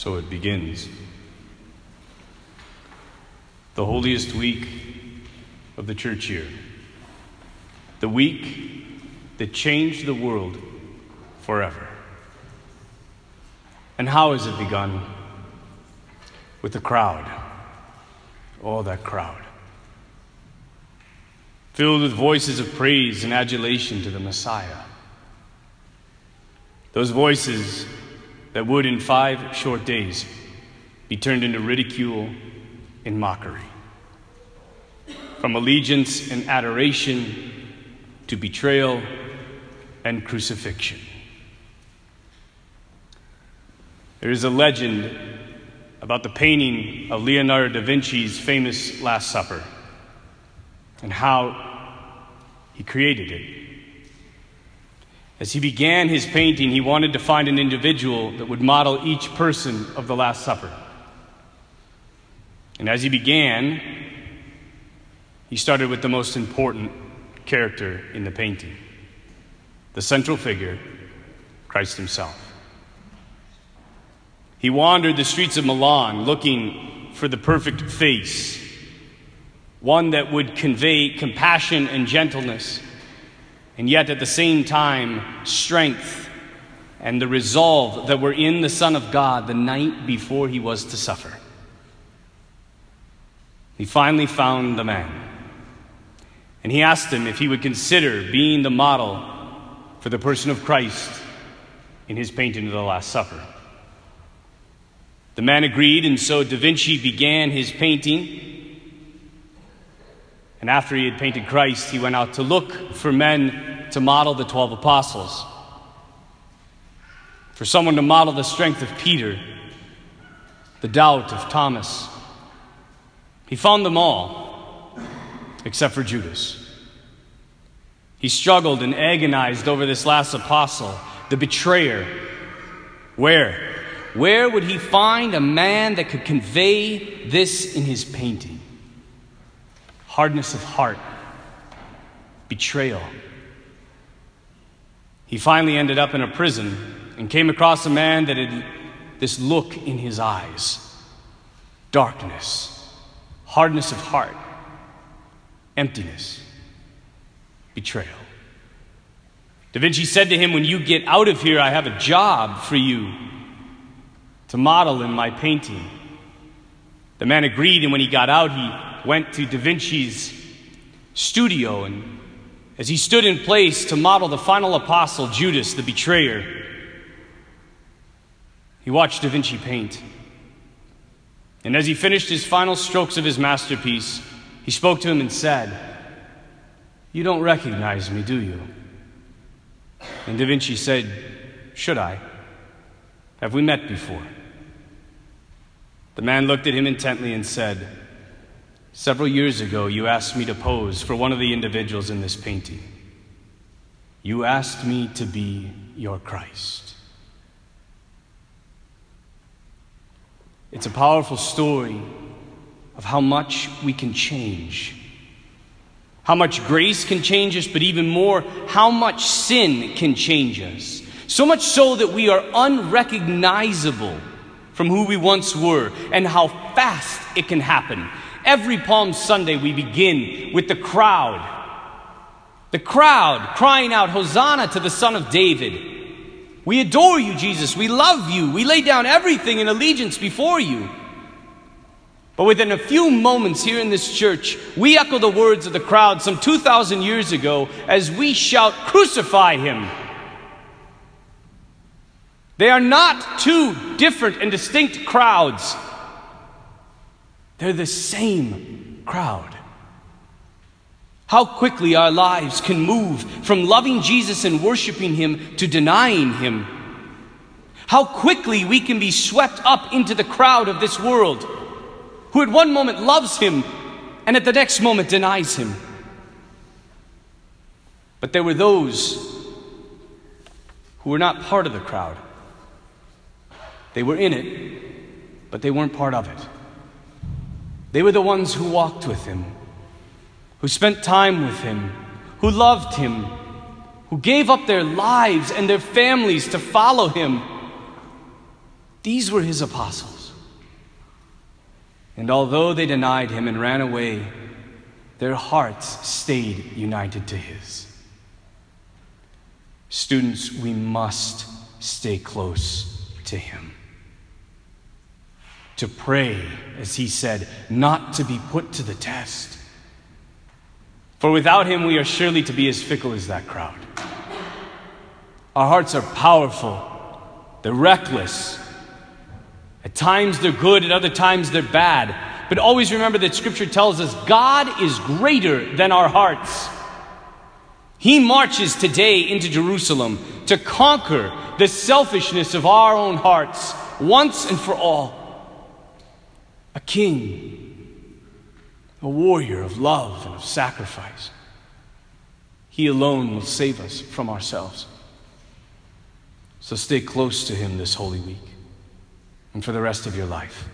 so it begins. The holiest week of the church year. The week that changed the world forever. And how has it begun? With the crowd. Oh, that crowd. Filled with voices of praise and adulation to the Messiah. Those voices that would, in five short days, be turned into ridicule and mockery. From allegiance and adoration to betrayal and crucifixion. There is a legend about the painting of Leonardo da Vinci's famous Last Supper and how he created it. As he began his painting, he wanted to find an individual that would model each person of the Last Supper. And as he began, he started with the most important character in the painting the central figure, Christ Himself. He wandered the streets of Milan looking for the perfect face, one that would convey compassion and gentleness and yet at the same time, strength and the resolve that were in the Son of God the night before he was to suffer. He finally found the man. And he asked him if he would consider being the model for the person of Christ in his painting of the Last Supper. The man agreed, and so Da Vinci began his painting and after he had painted Christ, he went out to look for men to model the 12 apostles, for someone to model the strength of Peter, the doubt of Thomas. He found them all, except for Judas. He struggled and agonized over this last apostle, the betrayer. Where? Where would he find a man that could convey this in his painting? hardness of heart, betrayal. He finally ended up in a prison and came across a man that had this look in his eyes darkness, hardness of heart, emptiness, betrayal. Da Vinci said to him, When you get out of here, I have a job for you to model in my painting. The man agreed, and when he got out, he went to Da Vinci's studio, and as he stood in place to model the final apostle, Judas, the betrayer, he watched Da Vinci paint. And as he finished his final strokes of his masterpiece, he spoke to him and said, You don't recognize me, do you? And Da Vinci said, Should I? Have we met before? The man looked at him intently and said, Several years ago, you asked me to pose for one of the individuals in this painting. You asked me to be your Christ. It's a powerful story of how much we can change. How much grace can change us, but even more, how much sin can change us. So much so that we are unrecognizable from who we once were, and how fast it can happen. Every Palm Sunday, we begin with the crowd. The crowd crying out, Hosanna to the Son of David. We adore you, Jesus. We love you. We lay down everything in allegiance before you. But within a few moments here in this church, we echo the words of the crowd some 2,000 years ago as we shout, Crucify him! They are not two different and distinct crowds. They're the same crowd. How quickly our lives can move from loving Jesus and worshiping Him to denying Him. How quickly we can be swept up into the crowd of this world, who at one moment loves Him and at the next moment denies Him. But there were those who were not part of the crowd. They were in it, but they weren't part of it. They were the ones who walked with him, who spent time with him, who loved him, who gave up their lives and their families to follow him. These were his apostles. And although they denied him and ran away, their hearts stayed united to his. Students, we must stay close to him. To pray, as he said, not to be put to the test. For without him, we are surely to be as fickle as that crowd. Our hearts are powerful, they're reckless. At times they're good, at other times they're bad. But always remember that Scripture tells us God is greater than our hearts. He marches today into Jerusalem to conquer the selfishness of our own hearts once and for all. A king, a warrior of love and of sacrifice. He alone will save us from ourselves. So stay close to Him this Holy Week and for the rest of your life.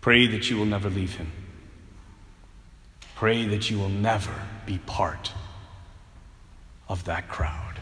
Pray that you will never leave Him. Pray that you will never be part of that crowd.